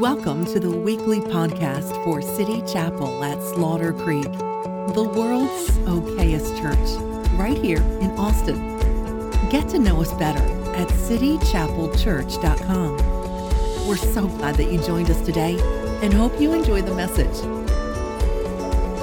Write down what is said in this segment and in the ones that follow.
Welcome to the weekly podcast for City Chapel at Slaughter Creek, the world's okayest church, right here in Austin. Get to know us better at citychapelchurch.com. We're so glad that you joined us today and hope you enjoy the message.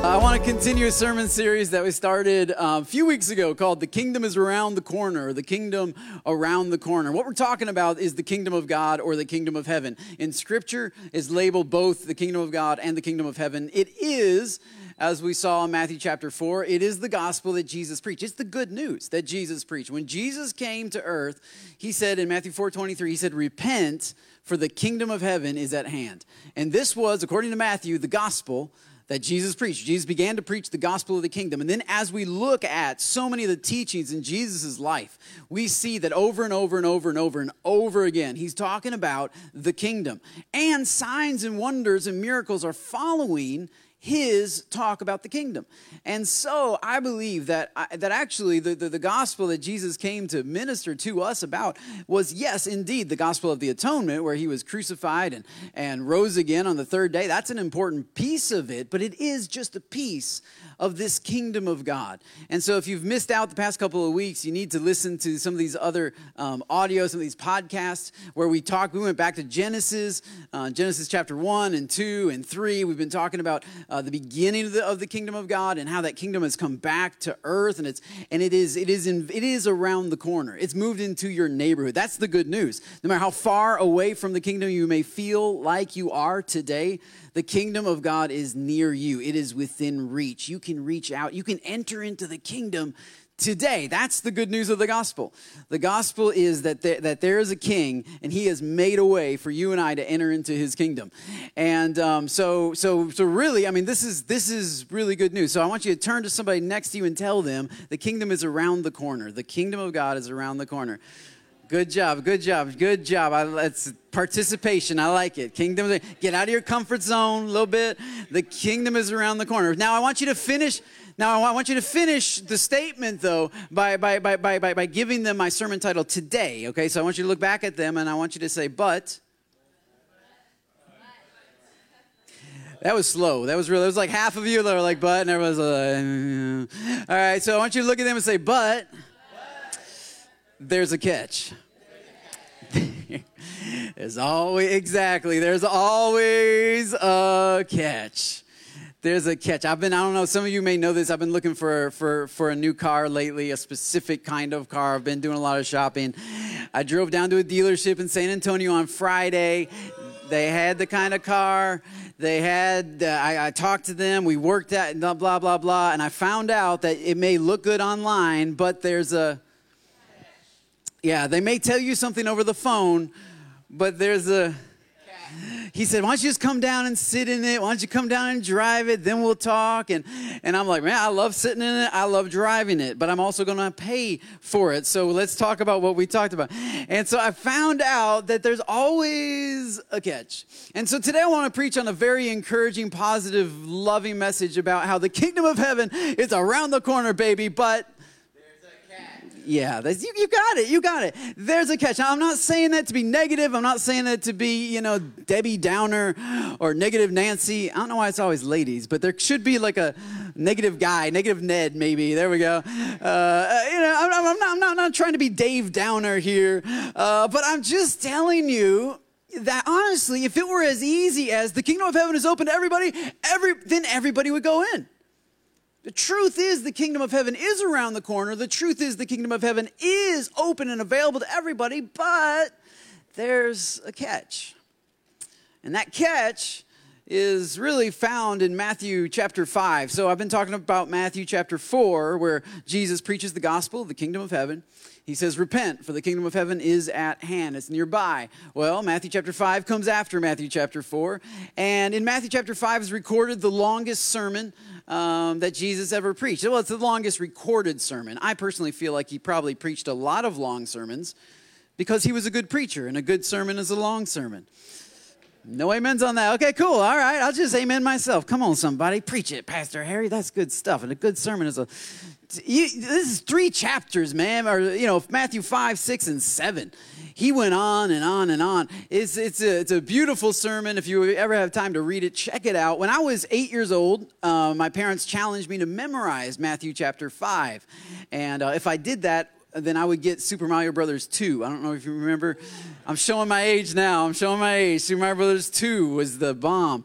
I want to continue a sermon series that we started uh, a few weeks ago called The Kingdom is Around the Corner, The Kingdom Around the Corner. What we're talking about is the kingdom of God or the kingdom of heaven. In Scripture is labeled both the kingdom of God and the kingdom of heaven. It is, as we saw in Matthew chapter 4, it is the gospel that Jesus preached. It's the good news that Jesus preached. When Jesus came to earth, he said in Matthew 4 23, he said, Repent, for the kingdom of heaven is at hand. And this was, according to Matthew, the gospel that Jesus preached. Jesus began to preach the gospel of the kingdom. And then as we look at so many of the teachings in Jesus' life, we see that over and over and over and over and over again, he's talking about the kingdom. And signs and wonders and miracles are following his talk about the kingdom. And so I believe that, that actually the, the, the, gospel that Jesus came to minister to us about was, yes, indeed, the gospel of the atonement, where he was crucified and, and rose again on the third day. That's an important piece of it, but it is just a piece of this kingdom of God. And so if you've missed out the past couple of weeks, you need to listen to some of these other um, audios, some of these podcasts where we talk. We went back to Genesis, uh, Genesis chapter 1 and 2 and 3. We've been talking about uh, the beginning of the, of the kingdom of God and how that kingdom has come back to earth. And, it's, and it, is, it, is in, it is around the corner, it's moved into your neighborhood. That's the good news. No matter how far away from the kingdom you may feel like you are today, the kingdom of God is near you, it is within reach. You can reach out, you can enter into the kingdom today. That's the good news of the gospel. The gospel is that there, that there is a king, and he has made a way for you and I to enter into his kingdom. And um, so, so, so really, I mean, this is this is really good news. So I want you to turn to somebody next to you and tell them the kingdom is around the corner. The kingdom of God is around the corner. Good job, good job, good job. I, it's participation. I like it. Kingdom, get out of your comfort zone a little bit. The kingdom is around the corner. Now I want you to finish. Now I want you to finish the statement though by by by by by, by giving them my sermon title today. Okay, so I want you to look back at them and I want you to say, but. That was slow. That was real. It was like half of you that were like, but, and everyone's like, mm, all right. So I want you to look at them and say, but there's a catch. there's always, exactly, there's always a catch. There's a catch. I've been, I don't know, some of you may know this. I've been looking for, for, for a new car lately, a specific kind of car. I've been doing a lot of shopping. I drove down to a dealership in San Antonio on Friday. They had the kind of car they had uh, I, I, talked to them we worked at blah blah blah blah and i found out that it may look good online but there's a yeah, they may tell you something over the phone, but there's a. He said, Why don't you just come down and sit in it? Why don't you come down and drive it? Then we'll talk. And, and I'm like, Man, I love sitting in it. I love driving it, but I'm also going to pay for it. So let's talk about what we talked about. And so I found out that there's always a catch. And so today I want to preach on a very encouraging, positive, loving message about how the kingdom of heaven is around the corner, baby, but yeah, you, you got it. You got it. There's a catch. Now, I'm not saying that to be negative. I'm not saying that to be, you know, Debbie Downer or negative Nancy. I don't know why it's always ladies, but there should be like a negative guy, negative Ned, maybe. There we go. Uh, you know, I'm, I'm, not, I'm, not, I'm not trying to be Dave Downer here, uh, but I'm just telling you that honestly, if it were as easy as the kingdom of heaven is open to everybody, every, then everybody would go in. The truth is, the kingdom of heaven is around the corner. The truth is, the kingdom of heaven is open and available to everybody, but there's a catch. And that catch is really found in Matthew chapter 5. So I've been talking about Matthew chapter 4, where Jesus preaches the gospel of the kingdom of heaven. He says, Repent, for the kingdom of heaven is at hand. It's nearby. Well, Matthew chapter 5 comes after Matthew chapter 4. And in Matthew chapter 5 is recorded the longest sermon um, that Jesus ever preached. Well, it's the longest recorded sermon. I personally feel like he probably preached a lot of long sermons because he was a good preacher, and a good sermon is a long sermon. No amens on that. Okay, cool. All right, I'll just amen myself. Come on, somebody, preach it, Pastor Harry. That's good stuff. And a good sermon is a. You, this is three chapters, man. Or you know, Matthew five, six, and seven. He went on and on and on. It's it's a it's a beautiful sermon. If you ever have time to read it, check it out. When I was eight years old, uh, my parents challenged me to memorize Matthew chapter five, and uh, if I did that, then I would get Super Mario Brothers 2. I don't know if you remember. I'm showing my age now. I'm showing my age. Super Mario Brothers 2 was the bomb.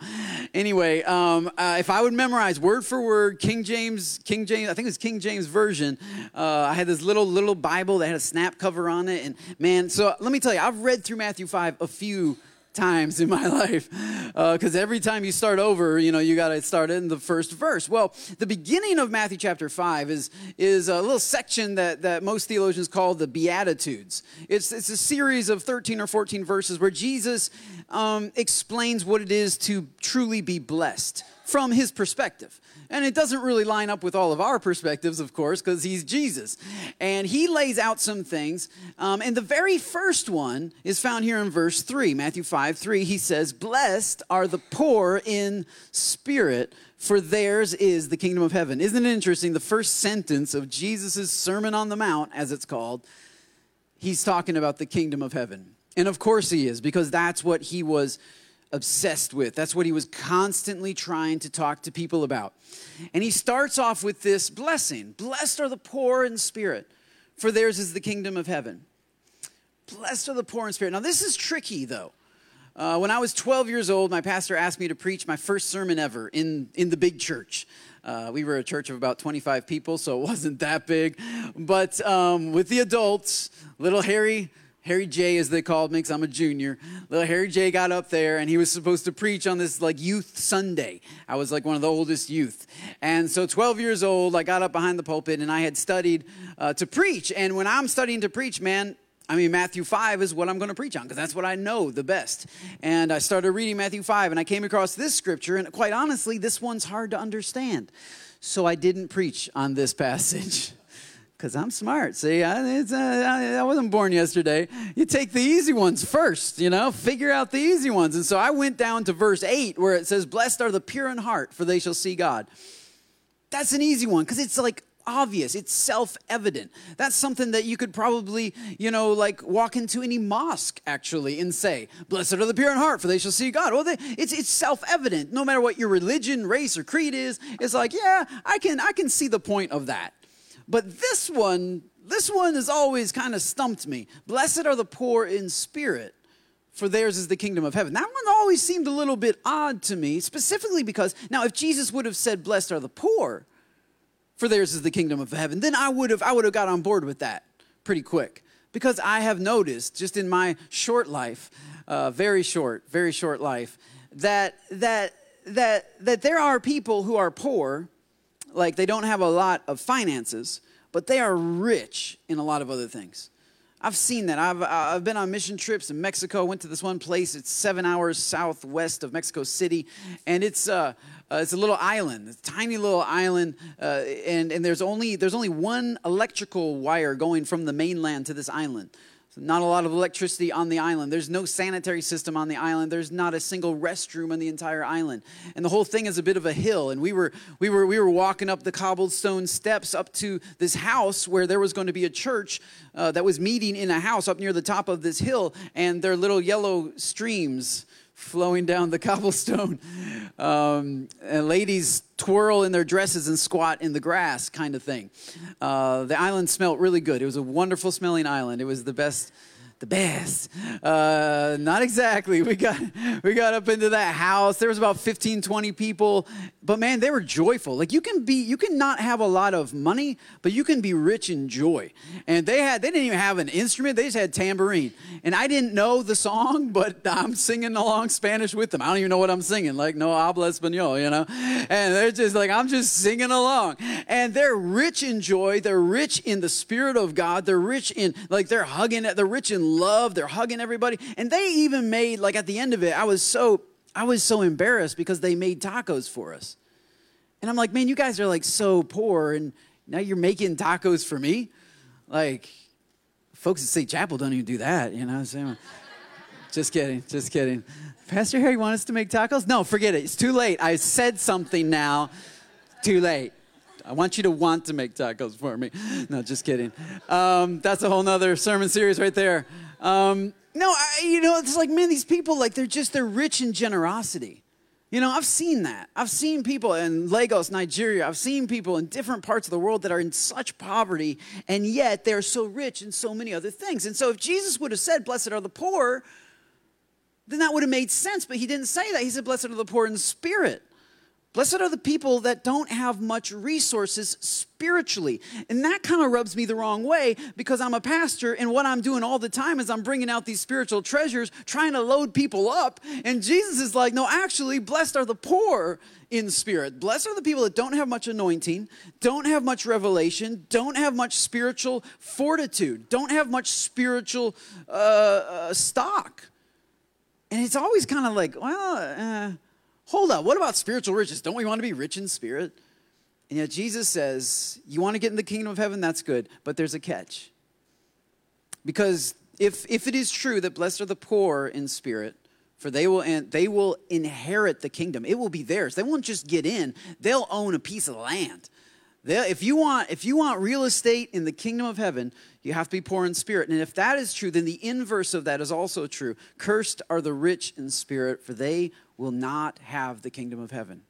Anyway, um, uh, if I would memorize word for word King James, King James, I think it was King James version. Uh, I had this little little Bible that had a snap cover on it, and man, so let me tell you, I've read through Matthew 5 a few times in my life because uh, every time you start over you know you got to start in the first verse. Well the beginning of matthew chapter 5 is is a little section that that most theologians call the beatitudes. It's it's a series of 13 or 14 verses where jesus um, explains what it is to truly be blessed from his perspective and it doesn't really line up with all of our perspectives, of course, because he's Jesus. And he lays out some things. Um, and the very first one is found here in verse 3, Matthew 5 3. He says, Blessed are the poor in spirit, for theirs is the kingdom of heaven. Isn't it interesting? The first sentence of Jesus' Sermon on the Mount, as it's called, he's talking about the kingdom of heaven. And of course he is, because that's what he was obsessed with. That's what he was constantly trying to talk to people about. And he starts off with this blessing Blessed are the poor in spirit, for theirs is the kingdom of heaven. Blessed are the poor in spirit. Now, this is tricky, though. Uh, when I was 12 years old, my pastor asked me to preach my first sermon ever in, in the big church. Uh, we were a church of about 25 people, so it wasn't that big. But um, with the adults, little Harry Harry J, as they called me, because I'm a junior. Little Harry J got up there and he was supposed to preach on this like youth Sunday. I was like one of the oldest youth. And so, 12 years old, I got up behind the pulpit and I had studied uh, to preach. And when I'm studying to preach, man, I mean, Matthew 5 is what I'm going to preach on because that's what I know the best. And I started reading Matthew 5 and I came across this scripture. And quite honestly, this one's hard to understand. So I didn't preach on this passage. because I'm smart. See, I, uh, I, wasn't born yesterday. You take the easy ones first, you know, figure out the easy ones. And so I went down to verse 8 where it says, Blessed are the pure in heart, for they shall see God. That's an easy one because it's like obvious, it's self evident. That's something that you could probably, you know, like walk into any mosque actually and say, Blessed are the pure in heart, for they shall see God. Well, they, it's, it's self evident. No matter what your religion, race, or creed is, it's like, yeah, I can, I can see the point of that. But this one, this one has always kind of stumped me. Blessed are the poor in spirit, for theirs is the kingdom of heaven. That one always seemed a little bit odd to me, specifically because, now, if Jesus would have said, Blessed are the poor, for theirs is the kingdom of heaven, then I would have, I would have got on board with that pretty quick. Because I have noticed, just in my short life, uh, very short, very short life, that, that, that, that there are people who are poor like they don't have a lot of finances, but they are rich in a lot of other things. I've seen that. I've, I've been on mission trips in Mexico. Went to this one place. It's seven hours southwest of Mexico City, and it's uh, uh, it's a little island, a tiny little island, uh, and and there's only there's only one electrical wire going from the mainland to this island. Not a lot of electricity on the island. There's no sanitary system on the island. There's not a single restroom on the entire island. And the whole thing is a bit of a hill. And we were we were we were walking up the cobblestone steps up to this house where there was going to be a church uh, that was meeting in a house up near the top of this hill. And there are little yellow streams flowing down the cobblestone. Um, and ladies twirl in their dresses and squat in the grass, kind of thing. Uh, the island smelled really good. It was a wonderful smelling island. It was the best the best. Uh, not exactly. We got we got up into that house. There was about 15, 20 people, but man, they were joyful. Like you can be, you can not have a lot of money, but you can be rich in joy. And they had, they didn't even have an instrument. They just had tambourine. And I didn't know the song, but I'm singing along Spanish with them. I don't even know what I'm singing. Like no habla español, you know. And they're just like I'm just singing along. And they're rich in joy. They're rich in the spirit of God. They're rich in like they're hugging. They're rich in love. They're hugging everybody. And they even made, like at the end of it, I was so, I was so embarrassed because they made tacos for us. And I'm like, man, you guys are like so poor, and now you're making tacos for me? Like, folks at St. Chapel don't even do that, you know. So, Just kidding. Just kidding. Pastor Harry want us to make tacos? No, forget it. It's too late. I said something now. Too late. I want you to want to make tacos for me. No, just kidding. Um, that's a whole nother sermon series right there. Um, no, I, you know, it's like, man, these people, like, they're just, they're rich in generosity. You know, I've seen that. I've seen people in Lagos, Nigeria. I've seen people in different parts of the world that are in such poverty, and yet they're so rich in so many other things. And so, if Jesus would have said, Blessed are the poor, then that would have made sense. But he didn't say that. He said, Blessed are the poor in spirit. Blessed are the people that don't have much resources spiritually. And that kind of rubs me the wrong way because I'm a pastor and what I'm doing all the time is I'm bringing out these spiritual treasures, trying to load people up. And Jesus is like, no, actually, blessed are the poor in spirit. Blessed are the people that don't have much anointing, don't have much revelation, don't have much spiritual fortitude, don't have much spiritual uh, uh, stock. And it's always kind of like, well, uh, hold up, what about spiritual riches? Don't we want to be rich in spirit? And yet Jesus says, you want to get in the kingdom of heaven? That's good, but there's a catch. Because if, if it is true that blessed are the poor in spirit, for they will, they will inherit the kingdom. It will be theirs. They won't just get in, they'll own a piece of land. They'll, if, you want, if you want real estate in the kingdom of heaven, you have to be poor in spirit. And if that is true, then the inverse of that is also true. Cursed are the rich in spirit, for they will not have the kingdom of heaven.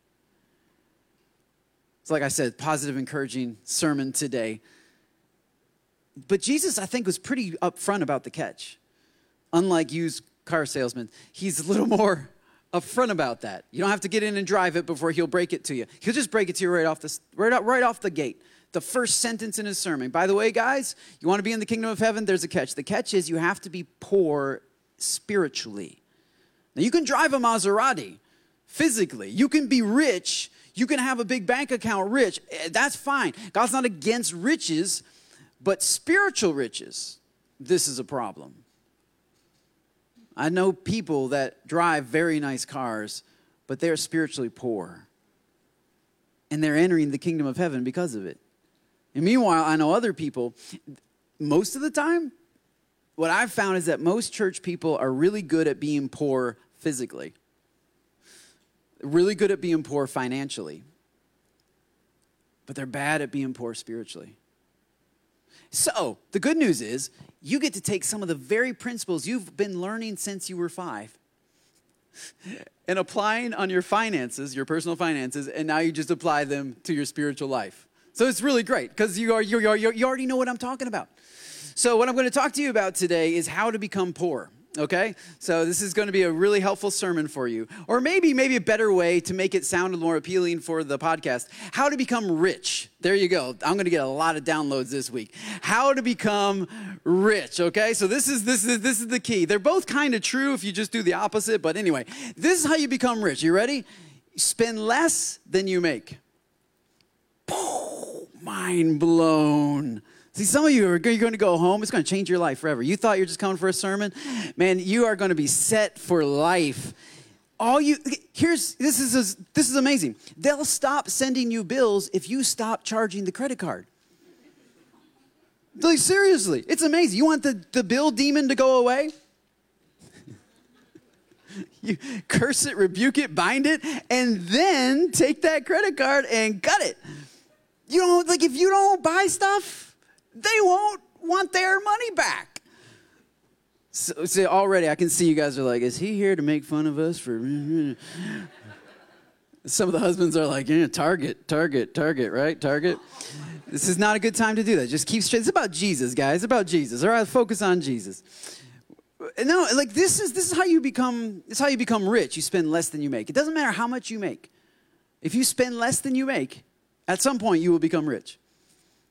It's like I said, positive, encouraging sermon today. But Jesus, I think, was pretty upfront about the catch. Unlike used car salesmen, he's a little more upfront about that. You don't have to get in and drive it before he'll break it to you. He'll just break it to you right off the right, right off the gate. The first sentence in his sermon. By the way, guys, you want to be in the kingdom of heaven? There's a catch. The catch is you have to be poor spiritually. Now, you can drive a Maserati physically, you can be rich, you can have a big bank account rich. Eh, that's fine. God's not against riches, but spiritual riches, this is a problem. I know people that drive very nice cars, but they're spiritually poor. And they're entering the kingdom of heaven because of it. And meanwhile, I know other people, most of the time, what I've found is that most church people are really good at being poor physically, really good at being poor financially, but they're bad at being poor spiritually. So, the good news is you get to take some of the very principles you've been learning since you were five and applying on your finances, your personal finances, and now you just apply them to your spiritual life. So it's really great because you, are, you, are, you already know what I'm talking about. So, what I'm going to talk to you about today is how to become poor. Okay? So this is going to be a really helpful sermon for you. Or maybe maybe a better way to make it sound more appealing for the podcast. How to become rich. There you go. I'm going to get a lot of downloads this week. How to become rich, okay? So this is this is this is the key. They're both kind of true if you just do the opposite, but anyway, this is how you become rich. You ready? Spend less than you make. Mind blown. See, some of you are going to go home. It's going to change your life forever. You thought you're just coming for a sermon, man. You are going to be set for life. All you here's this is this is amazing. They'll stop sending you bills if you stop charging the credit card. Like seriously, it's amazing. You want the, the bill demon to go away? you curse it, rebuke it, bind it, and then take that credit card and cut it. You know, like if you don't buy stuff, they won't want their money back. So, already I can see you guys are like, is he here to make fun of us for. Some of the husbands are like, yeah, Target, Target, Target, right? Target. This is not a good time to do that. Just keep straight. It's about Jesus, guys. It's about Jesus. All right, focus on Jesus. No, like this is this is how you become. This is how you become rich. You spend less than you make. It doesn't matter how much you make. If you spend less than you make, at some point you will become rich.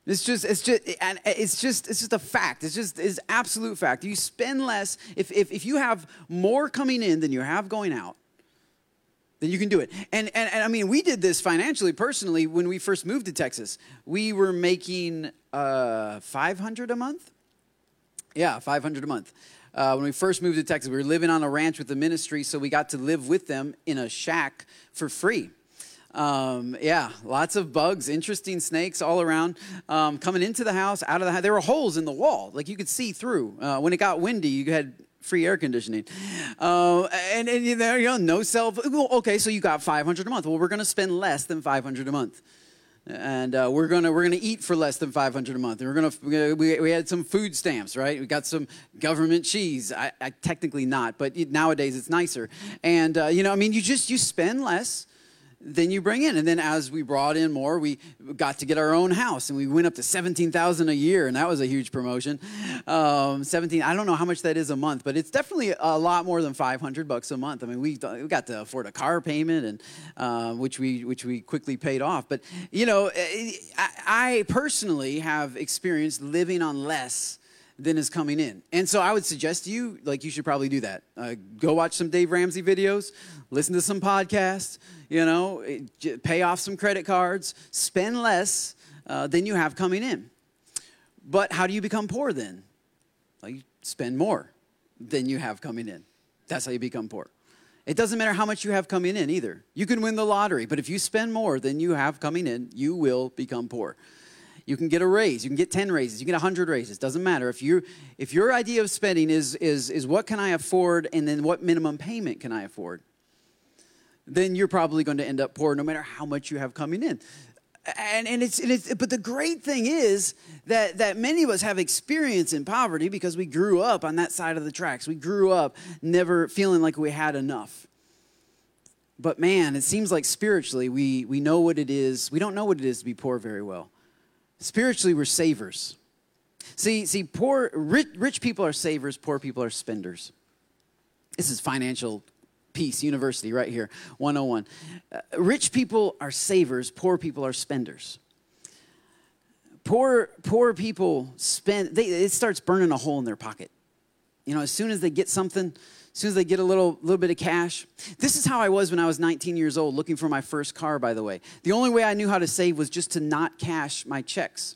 It's just, it's just, and it's just, it's just a fact. It's just, it's absolute fact. You spend less if, if, if you have more coming in than you have going out. Then you can do it. And, and, and I mean, we did this financially, personally, when we first moved to Texas. We were making uh, 500 a month. Yeah, 500 a month. Uh, when we first moved to Texas, we were living on a ranch with the ministry, so we got to live with them in a shack for free. Um, yeah, lots of bugs, interesting snakes all around. Um, coming into the house, out of the house. There were holes in the wall, like you could see through. Uh, when it got windy, you had free air conditioning. Uh, and, and you know, no cell. Well, okay, so you got 500 a month. Well, we're going to spend less than 500 a month. And uh, we're gonna we're gonna eat for less than 500 a month. And we're gonna we, we had some food stamps, right? We got some government cheese. I, I technically not, but nowadays it's nicer. And uh, you know, I mean, you just you spend less then you bring in. And then as we brought in more, we got to get our own house, and we went up to seventeen thousand a year, and that was a huge promotion. Um, Seventeen, I don't know how much that is a month, but it's definitely a lot more than five hundred bucks a month. I mean, we, we got to afford a car payment, and uh, which we which we quickly paid off. But you know, eh, I, I personally have experienced living on less than is coming in. And so I would suggest to you, like, you should probably do that. Uh, go watch some Dave Ramsey videos, listen to some podcasts, you know, pay off some credit cards, spend less uh, than you have coming in. But how do you become poor then? Well, spend more than you have coming in. That's how you become poor. It doesn't matter how much you have coming in either. You can win the lottery, but if you spend more than you have coming in, you will become poor. You can get a raise. You can get 10 raises. You can get 100 raises. Doesn't matter. If, you if your idea of spending is, is, is what can I afford and then what minimum payment can I afford, then you're probably going to end up poor no matter how much you have coming in. And, and, it's, and it's, but the great thing is that, that many of us have experience in poverty because we grew up on that side of the tracks. We grew up never feeling like we had enough. But man, it seems like spiritually we, we know what it is. We don't know what it is to be poor very well. Spiritually, we're savers. See, see, poor, rich, rich people are savers, poor people are spenders. This is financial Peace University right here, 101. Uh, rich people are savers, poor people are spenders. Poor, poor people spend, they, it starts burning a hole in their pocket. You know, as soon as they get something, as soon as they get a little, little bit of cash. This is how I was when I was 19 years old, looking for my first car, by the way. The only way I knew how to save was just to not cash my checks.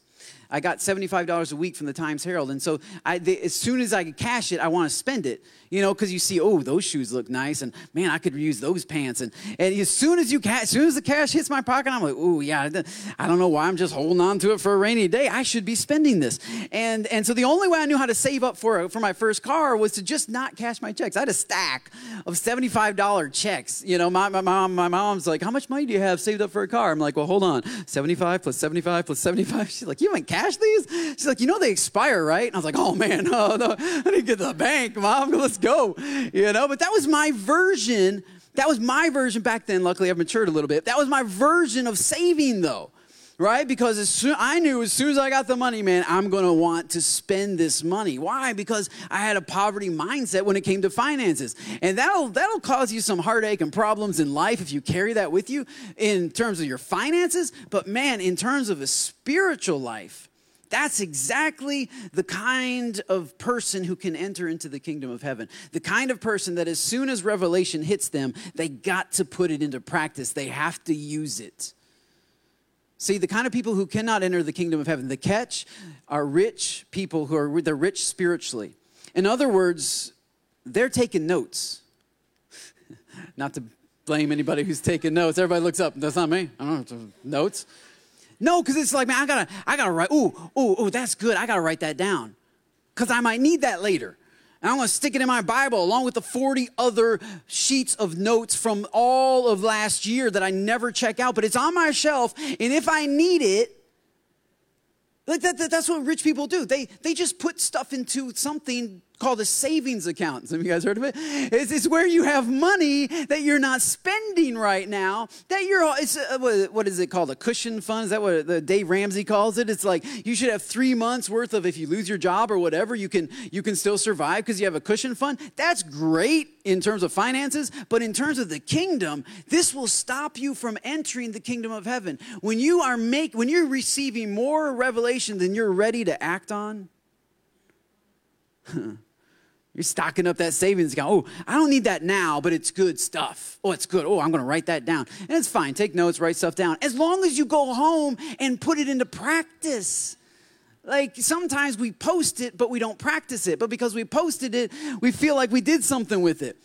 I got $75 a week from the Times Herald. And so I, as soon as I could cash it, I want to spend it, you know, because you see, oh, those shoes look nice. And man, I could use those pants. And, and as soon as you cash, as soon as the cash hits my pocket, I'm like, oh, yeah, I don't know why I'm just holding on to it for a rainy day. I should be spending this. And, and so the only way I knew how to save up for, for my first car was to just not cash my checks. I had a stack of $75 checks. You know, my, my, mom, my mom's like, how much money do you have saved up for a car? I'm like, well, hold on. 75 plus 75 plus 75. She's like, you haven't cashed cash these? She's like, you know they expire, right? And I was like, oh man, oh, no, I need to get to the bank, mom. Let's go. You know, but that was my version. That was my version back then. Luckily, I've matured a little bit. That was my version of saving, though right? Because as soon, I knew as soon as I got the money, man, I'm going to want to spend this money. Why? Because I had a poverty mindset when it came to finances. And that'll, that'll cause you some heartache and problems in life if you carry that with you in terms of your finances. But man, in terms of a spiritual life, that's exactly the kind of person who can enter into the kingdom of heaven. The kind of person that as soon as revelation hits them, they got to put it into practice. They have to use it. See, the kind of people who cannot enter the kingdom of heaven, the catch are rich people who are they're rich spiritually. In other words, they're taking notes. not to blame anybody who's taking notes. Everybody looks up. That's not me. I don't know. Notes. No, because it's like, man, I gotta, I gotta write. Ooh, ooh, ooh, that's good. I gotta write that down. Because I might need that later. And I'm to stick it in my Bible along with the 40 other sheets of notes from all of last year that I never check out, but it's on my shelf. And if I need it, like that, that, that's what rich people do. They, they just put stuff into something called a savings account. Some of you guys heard of it? It's, it's where you have money that you're not spending right now. That you're, it's a, uh, what is it called? A cushion fund? Is that what the Dave Ramsey calls it? It's like you should have three months worth of if you lose your job or whatever, you can you can still survive because you have a cushion fund. That's great in terms of finances, but in terms of the kingdom, this will stop you from entering the kingdom of heaven. When you are make when you're receiving more revelation than you're ready to act on. You're stocking up that savings account. Oh, I don't need that now, but it's good stuff. Oh, it's good. Oh, I'm going to write that down. And it's fine. Take notes, write stuff down. As long as you go home and put it into practice. Like sometimes we post it, but we don't practice it. But because we posted it, we feel like we did something with it.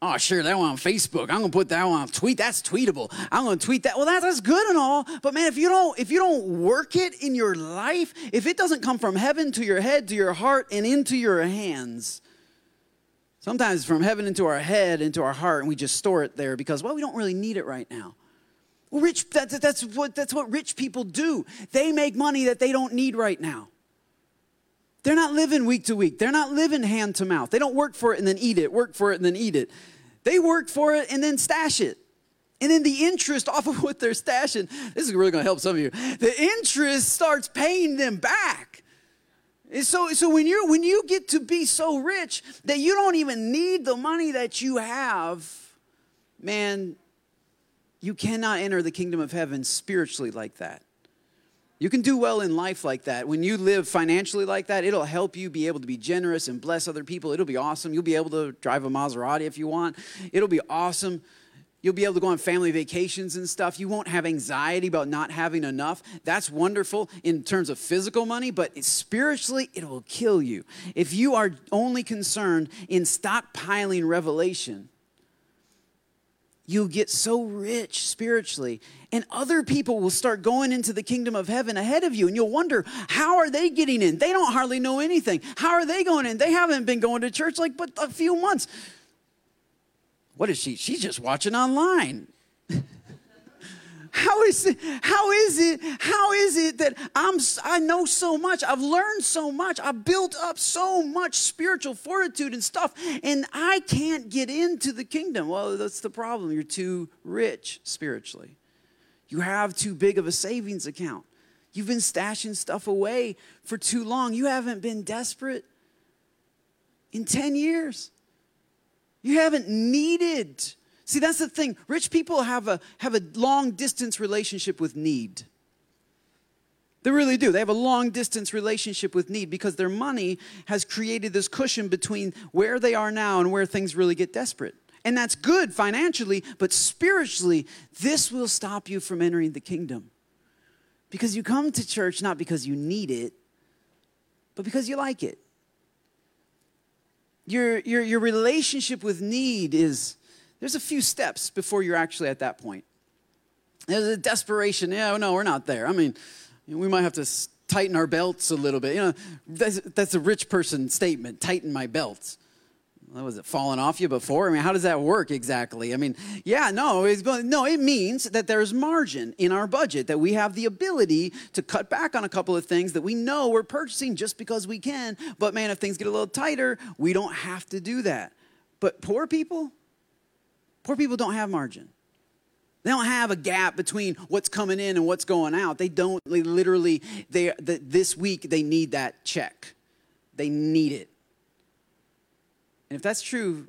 Oh, sure, that one on Facebook. I'm gonna put that one on tweet. That's tweetable. I'm gonna tweet that. Well, that, that's good and all, but man, if you don't if you don't work it in your life, if it doesn't come from heaven to your head, to your heart, and into your hands, sometimes from heaven into our head, into our heart, and we just store it there because well, we don't really need it right now. Well, rich that, that's what that's what rich people do. They make money that they don't need right now. They're not living week to week. They're not living hand to mouth. They don't work for it and then eat it, work for it and then eat it. They work for it and then stash it. And then the interest off of what they're stashing, this is really going to help some of you. The interest starts paying them back. And so, so when you when you get to be so rich that you don't even need the money that you have, man, you cannot enter the kingdom of heaven spiritually like that. You can do well in life like that. When you live financially like that, it'll help you be able to be generous and bless other people. It'll be awesome. You'll be able to drive a Maserati if you want. It'll be awesome. You'll be able to go on family vacations and stuff. You won't have anxiety about not having enough. That's wonderful in terms of physical money, but spiritually, it will kill you. If you are only concerned in stockpiling revelation, you'll get so rich spiritually and other people will start going into the kingdom of heaven ahead of you and you'll wonder how are they getting in? They don't hardly know anything. How are they going in? They haven't been going to church like but a few months. What is she? She's just watching online how is it how is it how is it that i'm i know so much i've learned so much i've built up so much spiritual fortitude and stuff and i can't get into the kingdom? Well that's the problem you're too rich spiritually. You have too big of a savings account. You've been stashing stuff away for too long. You haven't been desperate in 10 years. You haven't needed See, that's the thing. Rich people have a, have a long distance relationship with need. They really do. They have a long distance relationship with need because their money has created this cushion between where they are now and where things really get desperate. And that's good financially, but spiritually, this will stop you from entering the kingdom. Because you come to church not because you need it, but because you like it. Your, your, your relationship with need is there's a few steps before you're actually at that point. There's a desperation. Yeah, no, we're not there. I mean, we might have to tighten our belts a little bit. You know, that's, that's a rich person statement tighten my belts. was it falling off you before? I mean, how does that work exactly? I mean, yeah, no, it's, no, it means that there's margin in our budget, that we have the ability to cut back on a couple of things that we know we're purchasing just because we can. But man, if things get a little tighter, we don't have to do that. But poor people, Poor people don't have margin. They don't have a gap between what's coming in and what's going out. They don't they literally they the, this week they need that check. They need it. And if that's true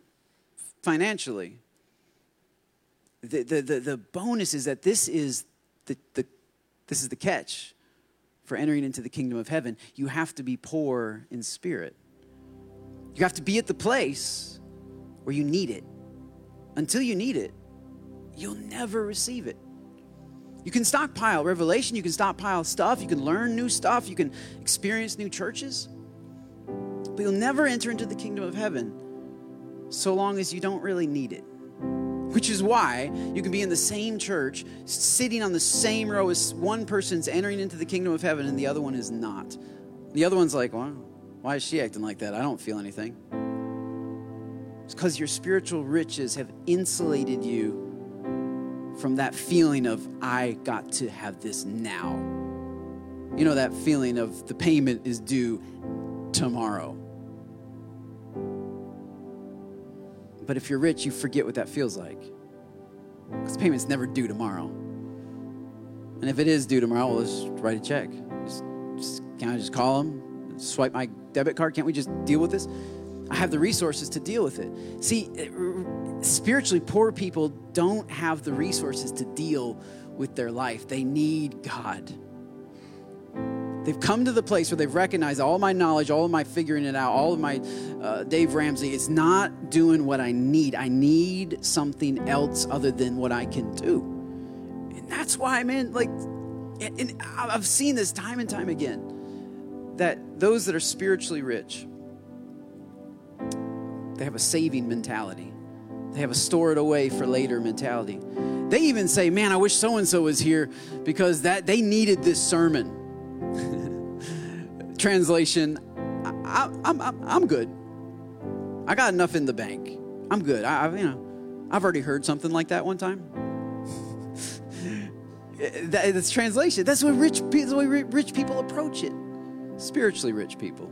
financially, the, the, the, the bonus is that this is the, the, this is the catch for entering into the kingdom of heaven. You have to be poor in spirit. You have to be at the place where you need it until you need it, you'll never receive it. You can stockpile revelation, you can stockpile stuff, you can learn new stuff, you can experience new churches, but you'll never enter into the kingdom of heaven so long as you don't really need it. Which is why you can be in the same church, sitting on the same row as one person's entering into the kingdom of heaven and the other one is not. The other one's like, well, why is she acting like that? I don't feel anything. It's because your spiritual riches have insulated you from that feeling of, I got to have this now. You know, that feeling of the payment is due tomorrow. But if you're rich, you forget what that feels like. Because payment's never due tomorrow. And if it is due tomorrow, well, let's write a check. Just, just, can I just call them? Swipe my debit card? Can't we just deal with this? I have the resources to deal with it. See, spiritually poor people don't have the resources to deal with their life. They need God. They've come to the place where they've recognized all my knowledge, all of my figuring it out, all of my uh, Dave Ramsey is not doing what I need. I need something else other than what I can do. And that's why, man, like, and I've seen this time and time again that those that are spiritually rich, they have a saving mentality. They have a store it away for later mentality. They even say, "Man, I wish so and so was here because that they needed this sermon." Translation: I, I'm, I'm, I'm good. I got enough in the bank. I'm good. I, I've, you know, I've already heard something like that one time. that, that's translation. That's what rich, the way rich people approach it. Spiritually rich people,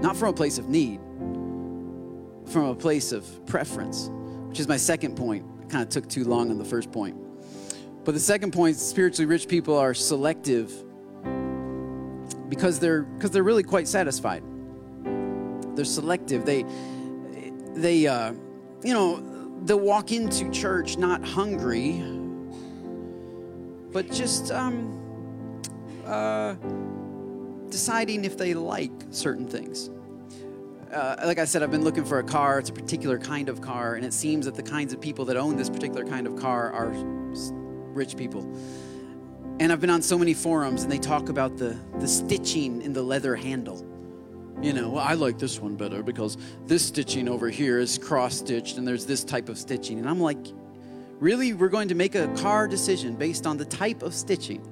not from a place of need, from a place of preference, which is my second point. I kind of took too long on the first point. But the second point, spiritually rich people are selective because they're because they're really quite satisfied. They're selective. They they uh, you know they'll walk into church not hungry, but just um, uh, deciding if they like certain things. Uh, like I said, I've been looking for a car. It's a particular kind of car, and it seems that the kinds of people that own this particular kind of car are rich people. And I've been on so many forums, and they talk about the, the stitching in the leather handle. You know, well, I like this one better because this stitching over here is cross stitched, and there's this type of stitching. And I'm like, really? We're going to make a car decision based on the type of stitching?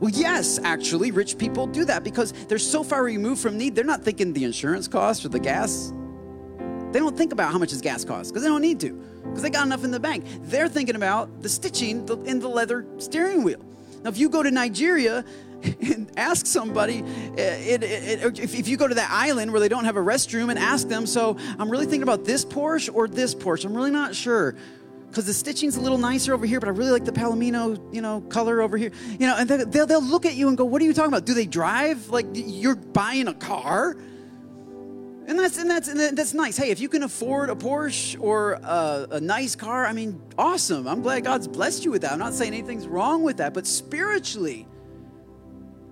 Well, yes, actually, rich people do that because they're so far removed from need, they're not thinking the insurance cost or the gas. They don't think about how much his gas costs because they don't need to because they got enough in the bank. They're thinking about the stitching in the leather steering wheel. Now, if you go to Nigeria and ask somebody, eh, it, it, it, if, you go to that island where they don't have a restroom and ask them, so I'm really thinking about this Porsche or this Porsche. I'm really not sure because the stitching's a little nicer over here, but I really like the Palomino, you know, color over here. You know, and they'll, they'll look at you and go, what are you talking about? Do they drive? Like you're buying a car? And that's, and that's, and that's nice. Hey, if you can afford a Porsche or a, a nice car, I mean, awesome. I'm glad God's blessed you with that. I'm not saying anything's wrong with that, but spiritually,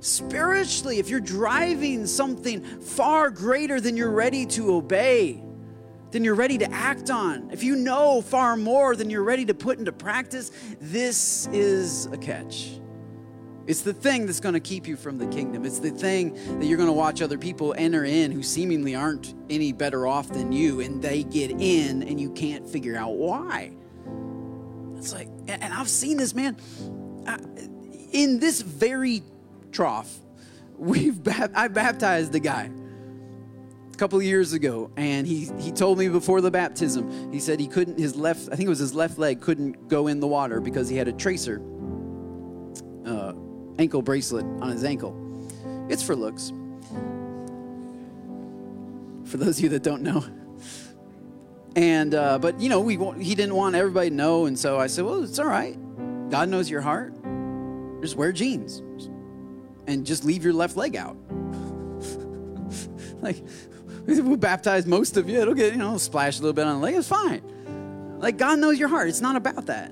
spiritually, if you're driving something far greater than you're ready to obey, than you're ready to act on, if you know far more than you're ready to put into practice, this is a catch. It's the thing that's going to keep you from the kingdom. It's the thing that you're going to watch other people enter in who seemingly aren't any better off than you, and they get in and you can't figure out why. It's like, and I've seen this, man. In this very trough, we've I baptized the guy a couple of years ago, and he, he told me before the baptism, he said he couldn't, his left, I think it was his left leg, couldn't go in the water because he had a tracer uh, ankle bracelet on his ankle. It's for looks. For those of you that don't know. And, uh, but you know, we, he didn't want everybody to know, and so I said, well, it's all right. God knows your heart. Just wear jeans and just leave your left leg out. We'll baptize most of you. It'll get, you know, splash a little bit on the leg. It's fine. Like God knows your heart. It's not about that.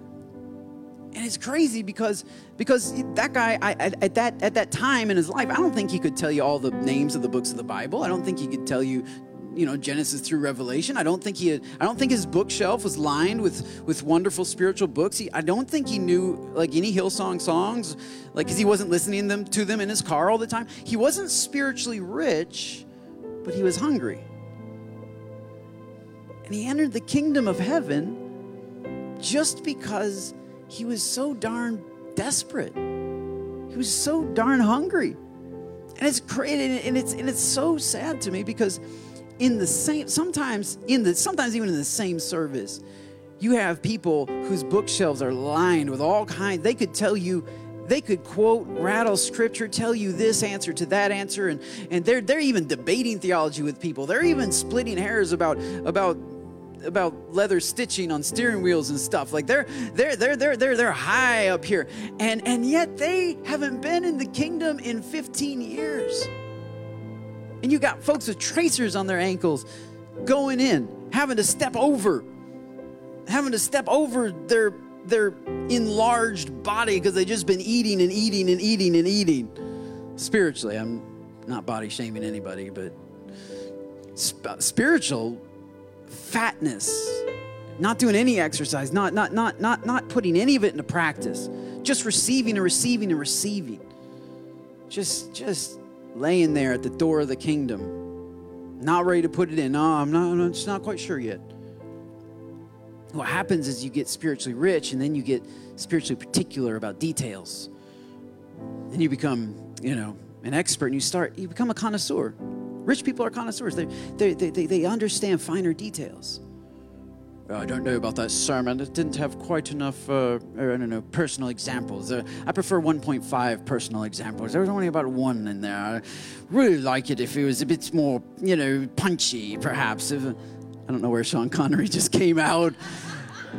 And it's crazy because because that guy I, at that at that time in his life, I don't think he could tell you all the names of the books of the Bible. I don't think he could tell you you know genesis through revelation i don't think he had, i don't think his bookshelf was lined with with wonderful spiritual books he, i don't think he knew like any hillsong songs like because he wasn't listening them to them in his car all the time he wasn't spiritually rich but he was hungry. And he entered the kingdom of heaven just because he was so darn desperate. He was so darn hungry. And it's great and it's and it's so sad to me because in the same sometimes in the sometimes even in the same service you have people whose bookshelves are lined with all kinds they could tell you they could quote, rattle scripture, tell you this answer to that answer, and, and they're, they're even debating theology with people. They're even splitting hairs about, about about leather stitching on steering wheels and stuff. Like they're they're they're they're they're they're high up here. And and yet they haven't been in the kingdom in 15 years. And you got folks with tracers on their ankles going in, having to step over, having to step over their their enlarged body because they've just been eating and eating and eating and eating. Spiritually, I'm not body shaming anybody, but sp- spiritual fatness, not doing any exercise, not, not, not, not, not putting any of it into practice, just receiving and receiving and receiving. Just, just laying there at the door of the kingdom, not ready to put it in. No, I'm not, I'm just not quite sure yet. What happens is you get spiritually rich and then you get spiritually particular about details. And you become, you know, an expert and you start, you become a connoisseur. Rich people are connoisseurs, they, they, they, they understand finer details. Oh, I don't know about that sermon. It didn't have quite enough, uh, I don't know, personal examples. Uh, I prefer 1.5 personal examples. There was only about one in there. I really like it if it was a bit more, you know, punchy, perhaps. If, I don't know where Sean Connery just came out.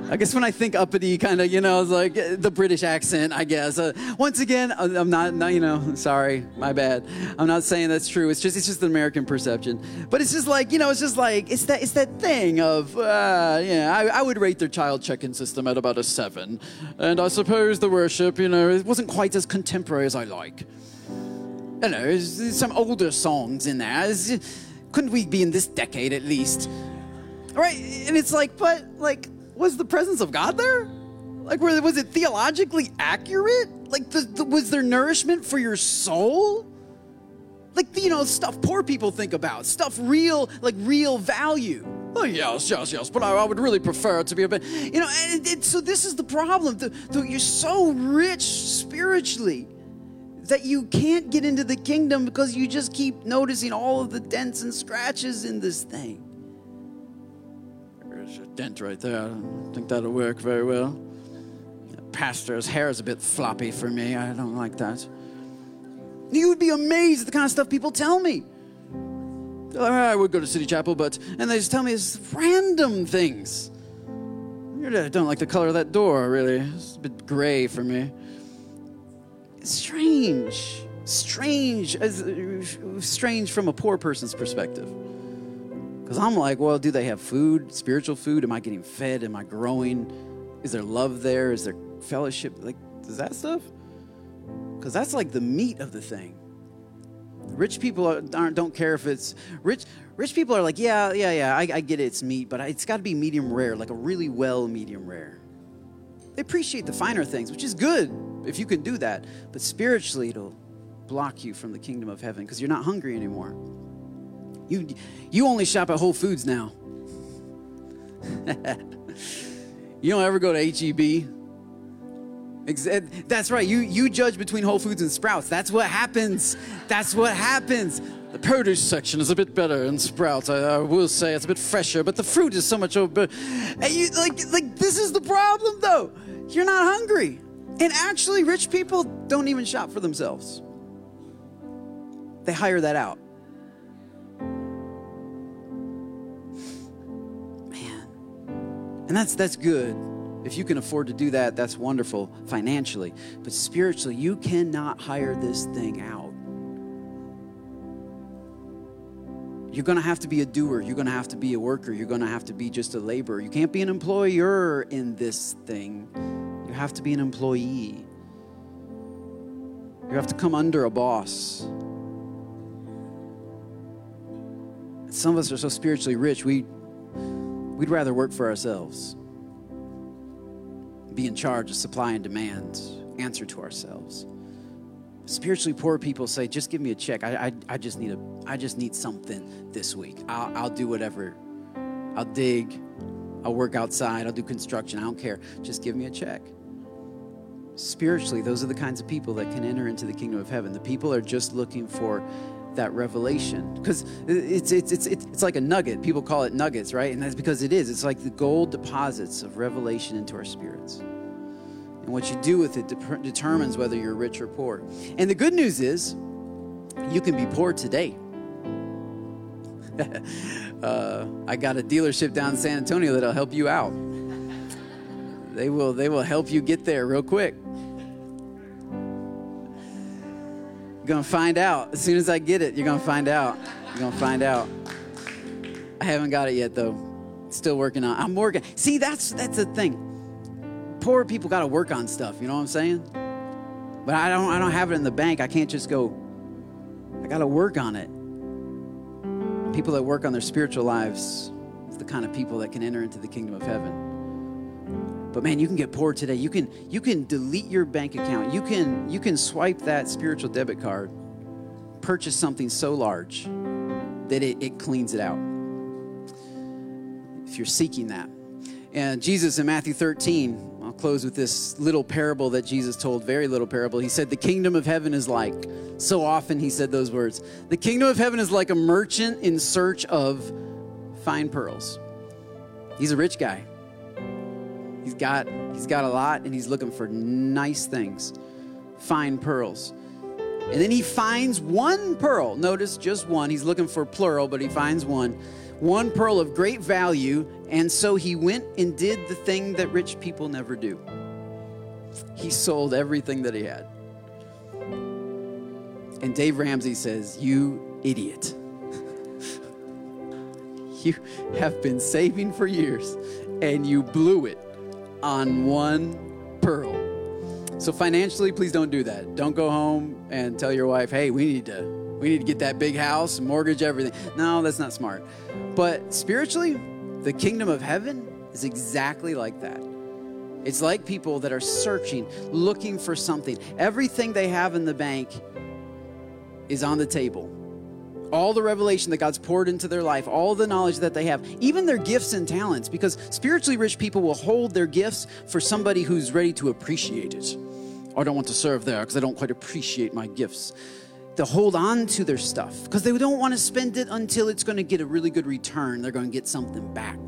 I guess when I think uppity, kind of, you know, it's like the British accent, I guess. Uh, once again, uh, I'm not, not, you know, sorry, my bad. I'm not saying that's true. It's just, it's just an American perception. But it's just like, you know, it's just like, it's that, it's that thing of, uh, yeah, I, I would rate their child check-in system at about a seven. And I suppose the worship, you know, it wasn't quite as contemporary as I like. You know, there's some older songs in there. It's, couldn't we be in this decade at least? Right? And it's like, but like, was the presence of God there? Like, was it theologically accurate? Like, the, the, was there nourishment for your soul? Like, you know, stuff poor people think about, stuff real, like real value. Oh, yes, yes, yes, but I, I would really prefer it to be a bit, you know, and, so this is the problem. The, the, you're so rich spiritually that you can't get into the kingdom because you just keep noticing all of the dents and scratches in this thing. There's a dent right there. I don't think that'll work very well. pastor's hair is a bit floppy for me. I don't like that. You would be amazed at the kind of stuff people tell me. I would go to City Chapel, but, and they just tell me it's random things. I don't like the color of that door, really. It's a bit gray for me. It's strange. Strange. Strange from a poor person's perspective. Because I'm like, well, do they have food, spiritual food? Am I getting fed? Am I growing? Is there love there? Is there fellowship? Like, does that stuff? Because that's like the meat of the thing. Rich people aren't, don't care if it's rich. Rich people are like, yeah, yeah, yeah, I, I get it, it's meat, but it's got to be medium rare, like a really well medium rare. They appreciate the finer things, which is good if you can do that. But spiritually, it'll block you from the kingdom of heaven because you're not hungry anymore. You, you only shop at Whole Foods now. you don't ever go to HEB. Eh, that's right. You, you judge between Whole Foods and Sprouts. That's what happens. That's what happens. The produce section is a bit better in Sprouts. I, I will say it's a bit fresher, but the fruit is so much over. You like like this is the problem though. You're not hungry, and actually, rich people don't even shop for themselves. They hire that out. And that's that's good. If you can afford to do that, that's wonderful financially. But spiritually, you cannot hire this thing out. You're going to have to be a doer. You're going to have to be a worker. You're going to have to be just a laborer. You can't be an employer in this thing. You have to be an employee. You have to come under a boss. Some of us are so spiritually rich, we We'd rather work for ourselves, be in charge of supply and demand, answer to ourselves. Spiritually poor people say, "Just give me a check. I, I, I just need a, I just need something this week. I'll, I'll do whatever. I'll dig. I'll work outside. I'll do construction. I don't care. Just give me a check." Spiritually, those are the kinds of people that can enter into the kingdom of heaven. The people are just looking for that revelation. Because it's, it's, it's, it's like a nugget. People call it nuggets right? And that's because it is. It's like the gold deposits of revelation into our spirits. And what you do with it de- determines whether you're rich or poor. And the good news is you can be poor today. Uh, i got a dealership down in san antonio that'll help you out. They will they will help you get there real quick going to find out. As soon as I get it, you're going to find out. You're going to find out. I haven't got it yet, though. Still working on I'm working. See, that's that's the thing. Poor people got to work on stuff, you know what I'm saying? But I don't I don't have it in the bank. I can't just go I got to work on it. People that work on their spiritual lives is the kind of people that can enter into the kingdom of heaven. But man, you can get poor today. You can you can delete your bank account. You can you can swipe that spiritual debit card, purchase something so large that it, it cleans it out. If you're seeking that. And Jesus in Matthew 13, I'll close with this little parable that Jesus told, very little parable. He said, The kingdom of heaven is like, so often he said those words, the kingdom of heaven is like a merchant in search of fine pearls. He's a rich guy. He's got, he's got a lot and he's looking for nice things, fine pearls. And then he finds one pearl. Notice just one. He's looking for plural, but he finds one. One pearl of great value. And so he went and did the thing that rich people never do he sold everything that he had. And Dave Ramsey says, You idiot. you have been saving for years and you blew it on one pearl. So financially, please don't do that. Don't go home and tell your wife, "Hey, we need to we need to get that big house, mortgage everything." No, that's not smart. But spiritually, the kingdom of heaven is exactly like that. It's like people that are searching, looking for something. Everything they have in the bank is on the table. All the revelation that God's poured into their life, all the knowledge that they have, even their gifts and talents, because spiritually rich people will hold their gifts for somebody who's ready to appreciate it. Oh, I don't want to serve there because I don't quite appreciate my gifts. They'll hold on to their stuff because they don't want to spend it until it's going to get a really good return. They're going to get something back.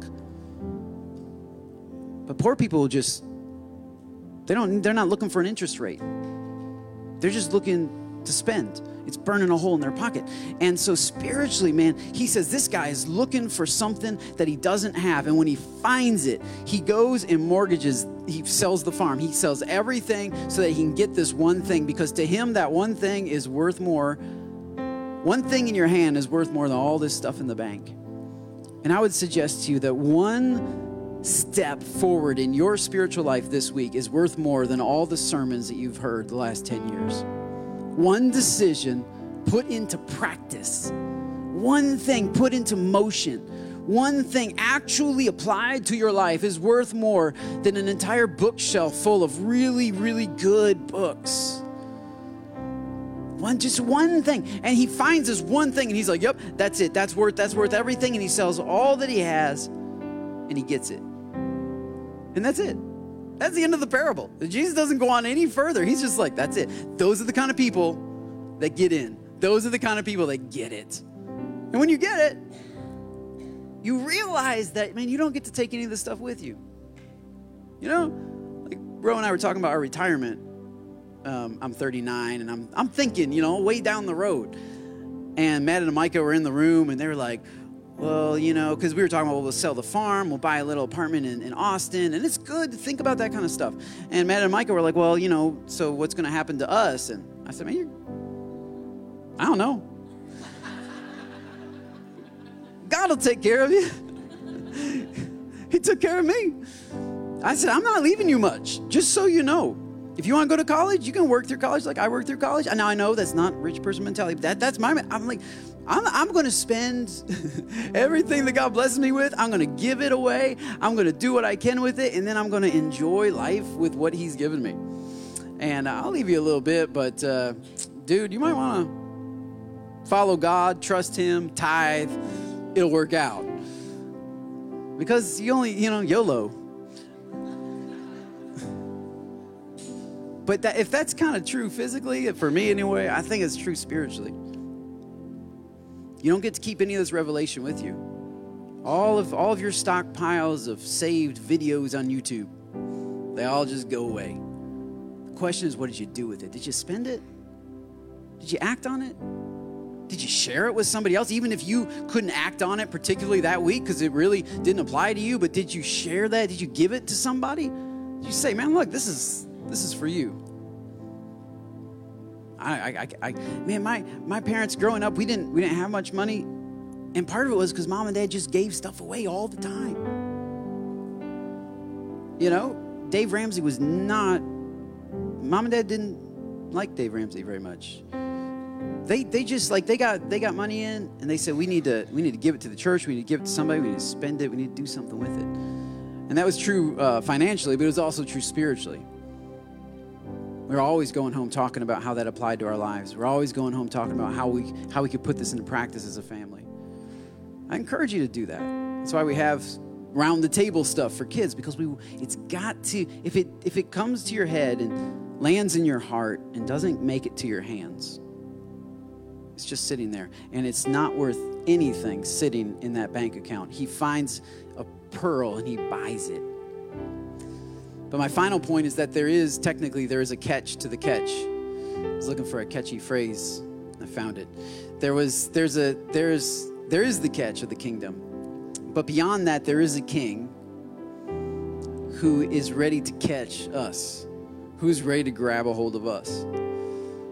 But poor people just they don't they're not looking for an interest rate. They're just looking to spend. It's burning a hole in their pocket. And so spiritually, man, he says this guy is looking for something that he doesn't have and when he finds it, he goes and mortgages, he sells the farm. He sells everything so that he can get this one thing because to him that one thing is worth more. One thing in your hand is worth more than all this stuff in the bank. And I would suggest to you that one step forward in your spiritual life this week is worth more than all the sermons that you've heard the last 10 years. One decision put into practice, one thing put into motion, one thing actually applied to your life is worth more than an entire bookshelf full of really, really good books. One, just one thing. And he finds this one thing and he's like, yep, that's it. That's worth, that's worth everything. And he sells all that he has and he gets it. And that's it. That's the end of the parable. Jesus doesn't go on any further. He's just like, that's it. Those are the kind of people that get in. Those are the kind of people that get it. And when you get it, you realize that, man, you don't get to take any of this stuff with you. You know, like Bro and I were talking about our retirement. Um, I'm 39 and I'm, I'm thinking, you know, way down the road. And Matt and Micah were in the room and they were like, well, you know, because we were talking about well, sell the farm, we'll buy a little apartment in, in Austin, and it's good to think about that kind of stuff. And Matt and Micah were like, well, you know, so what's going to happen to us? And I said, man, you're, I don't know. God will take care of you. he took care of me. I said, I'm not leaving you much, just so you know. If you want to go to college, you can work through college like I worked through college. And now I know that's not rich person mentality, but that, that's my, I'm like, I'm, I'm going to spend everything that God blesses me with. I'm going to give it away. I'm going to do what I can with it. And then I'm going to enjoy life with what He's given me. And uh, I'll leave you a little bit, but uh, dude, you might want to follow God, trust Him, tithe. It'll work out. Because you only, you know, YOLO. But that, if that's kind of true physically, for me anyway, I think it's true spiritually. You don't get to keep any of this revelation with you. All of all of your stockpiles of saved videos on YouTube, they all just go away. The question is, what did you do with it? Did you spend it? Did you act on it? Did you share it with somebody else, even if you couldn't act on it particularly that week because it really didn't apply to you? But did you share that? Did you give it to somebody? Did you say, "Man, look, this is this is for you"? I, I, I, man, my, my parents growing up, we didn't, we didn't have much money. And part of it was because mom and dad just gave stuff away all the time. You know, Dave Ramsey was not, mom and dad didn't like Dave Ramsey very much. They, they just like they got they got money in and they said we need to we need to give it to the church we need to give it to somebody we need to spend it we need to do something with it and that was true uh, financially but it was also true spiritually we're always going home talking about how that applied to our lives. We're always going home talking about how we how we could put this into practice as a family. I encourage you to do that. That's why we have round the table stuff for kids because we it's got to if it if it comes to your head and lands in your heart and doesn't make it to your hands it's just sitting there and it's not worth anything sitting in that bank account he finds a pearl and he buys it but my final point is that there is technically there is a catch to the catch i was looking for a catchy phrase i found it there was there's a there's there is the catch of the kingdom but beyond that, there is a king who is ready to catch us, who's ready to grab a hold of us.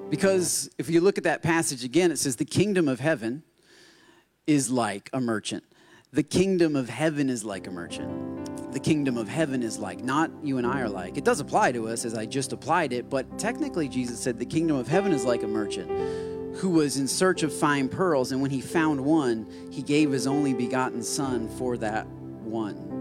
Because if you look at that passage again, it says, The kingdom of heaven is like a merchant. The kingdom of heaven is like a merchant. The kingdom of heaven is like, not you and I are like. It does apply to us as I just applied it, but technically, Jesus said, The kingdom of heaven is like a merchant who was in search of fine pearls, and when he found one, he gave his only begotten son for that one.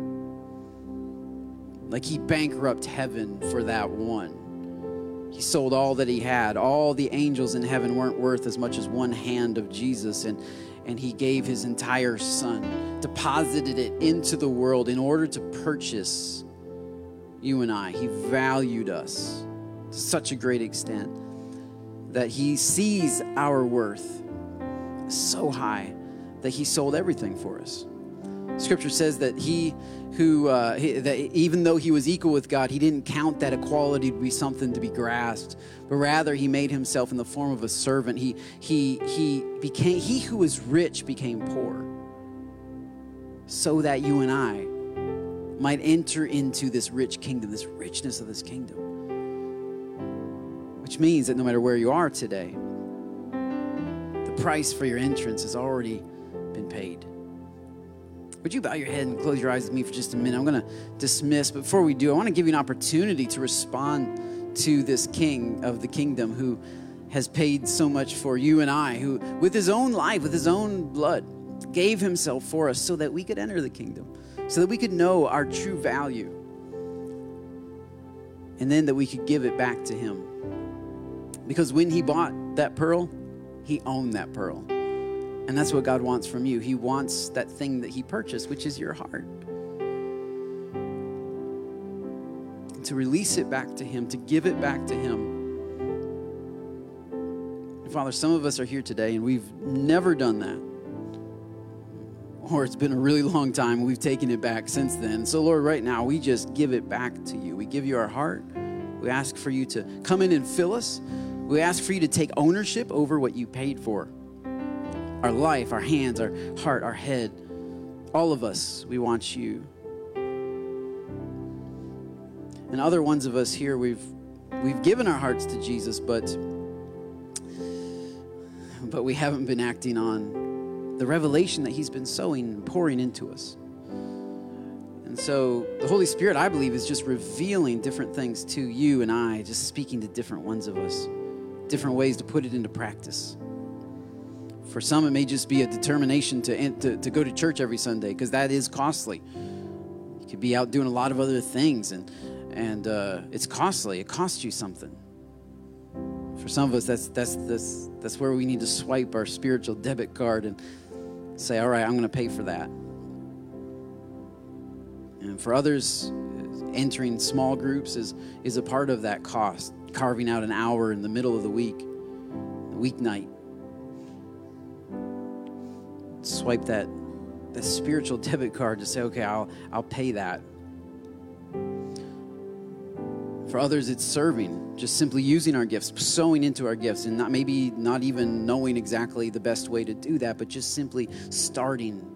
Like he bankrupt heaven for that one. He sold all that he had. All the angels in heaven weren't worth as much as one hand of Jesus, and, and he gave his entire son, deposited it into the world in order to purchase you and I. He valued us to such a great extent that he sees our worth so high that he sold everything for us. Scripture says that he who, uh, he, that even though he was equal with God, he didn't count that equality to be something to be grasped, but rather he made himself in the form of a servant. He, he, he became, he who was rich became poor so that you and I might enter into this rich kingdom, this richness of this kingdom which means that no matter where you are today, the price for your entrance has already been paid. Would you bow your head and close your eyes with me for just a minute? I'm going to dismiss, before we do, I want to give you an opportunity to respond to this king of the kingdom who has paid so much for you and I, who, with his own life, with his own blood, gave himself for us so that we could enter the kingdom, so that we could know our true value, and then that we could give it back to him. Because when he bought that pearl, he owned that pearl. And that's what God wants from you. He wants that thing that he purchased, which is your heart. to release it back to him, to give it back to him. Father, some of us are here today and we've never done that. Or it's been a really long time we've taken it back since then. So, Lord, right now, we just give it back to you. We give you our heart. We ask for you to come in and fill us. We ask for you to take ownership over what you paid for our life, our hands, our heart, our head. All of us, we want you. And other ones of us here, we've we've given our hearts to Jesus, but but we haven't been acting on the revelation that He's been sowing and pouring into us. And so the Holy Spirit, I believe, is just revealing different things to you and I, just speaking to different ones of us different ways to put it into practice. For some, it may just be a determination to, to, to go to church every Sunday because that is costly. You could be out doing a lot of other things, and, and uh, it's costly. It costs you something. For some of us, that's, that's, that's, that's where we need to swipe our spiritual debit card and say, All right, I'm going to pay for that. And for others, entering small groups is, is a part of that cost carving out an hour in the middle of the week, a weeknight. Swipe that, that spiritual debit card to say, okay, I'll, I'll pay that. For others, it's serving, just simply using our gifts, sowing into our gifts, and not maybe not even knowing exactly the best way to do that, but just simply starting.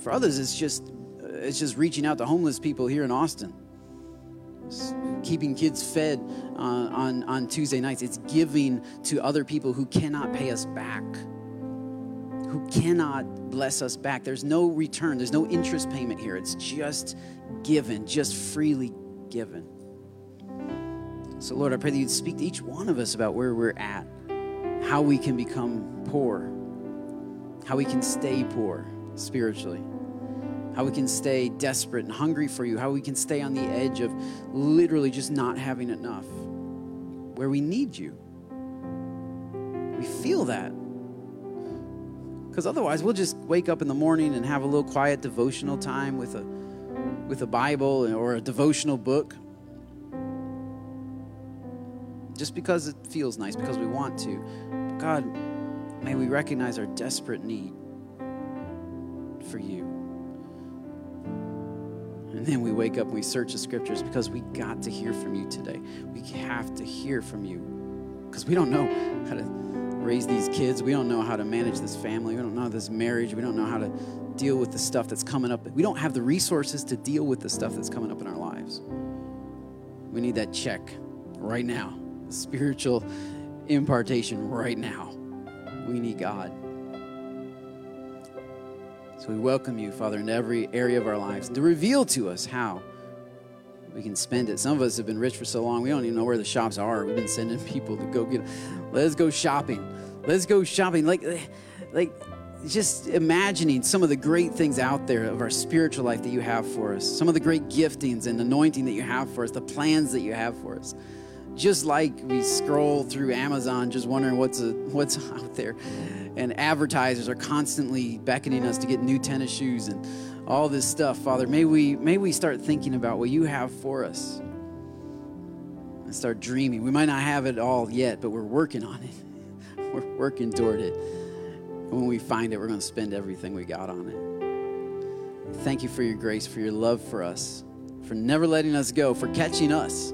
For others, it's just it's just reaching out to homeless people here in Austin keeping kids fed uh, on, on Tuesday nights. It's giving to other people who cannot pay us back, who cannot bless us back. There's no return, there's no interest payment here. It's just given, just freely given. So, Lord, I pray that you'd speak to each one of us about where we're at, how we can become poor, how we can stay poor spiritually how we can stay desperate and hungry for you, how we can stay on the edge of literally just not having enough, where we need you. We feel that Because otherwise, we'll just wake up in the morning and have a little quiet devotional time with a, with a Bible or a devotional book. Just because it feels nice, because we want to. God, may we recognize our desperate need for you. And then we wake up and we search the scriptures because we got to hear from you today. We have to hear from you because we don't know how to raise these kids. We don't know how to manage this family. We don't know this marriage. We don't know how to deal with the stuff that's coming up. We don't have the resources to deal with the stuff that's coming up in our lives. We need that check right now, spiritual impartation right now. We need God. So we welcome you, Father, in every area of our lives to reveal to us how we can spend it. Some of us have been rich for so long, we don't even know where the shops are. We've been sending people to go get, let's go shopping. Let's go shopping. Like, like, just imagining some of the great things out there of our spiritual life that you have for us, some of the great giftings and anointing that you have for us, the plans that you have for us. Just like we scroll through Amazon, just wondering what's uh, a, what's out there, and advertisers are constantly beckoning us to get new tennis shoes and all this stuff, Father. May we may we start thinking about what you have for us and start dreaming. We might not have it all yet, but we're working on it. We're working toward it. And when we find it, we're going to spend everything we got on it. Thank you for your grace, for your love for us, for never letting us go, for catching us.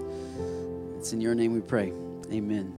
It's in your name we pray. Amen.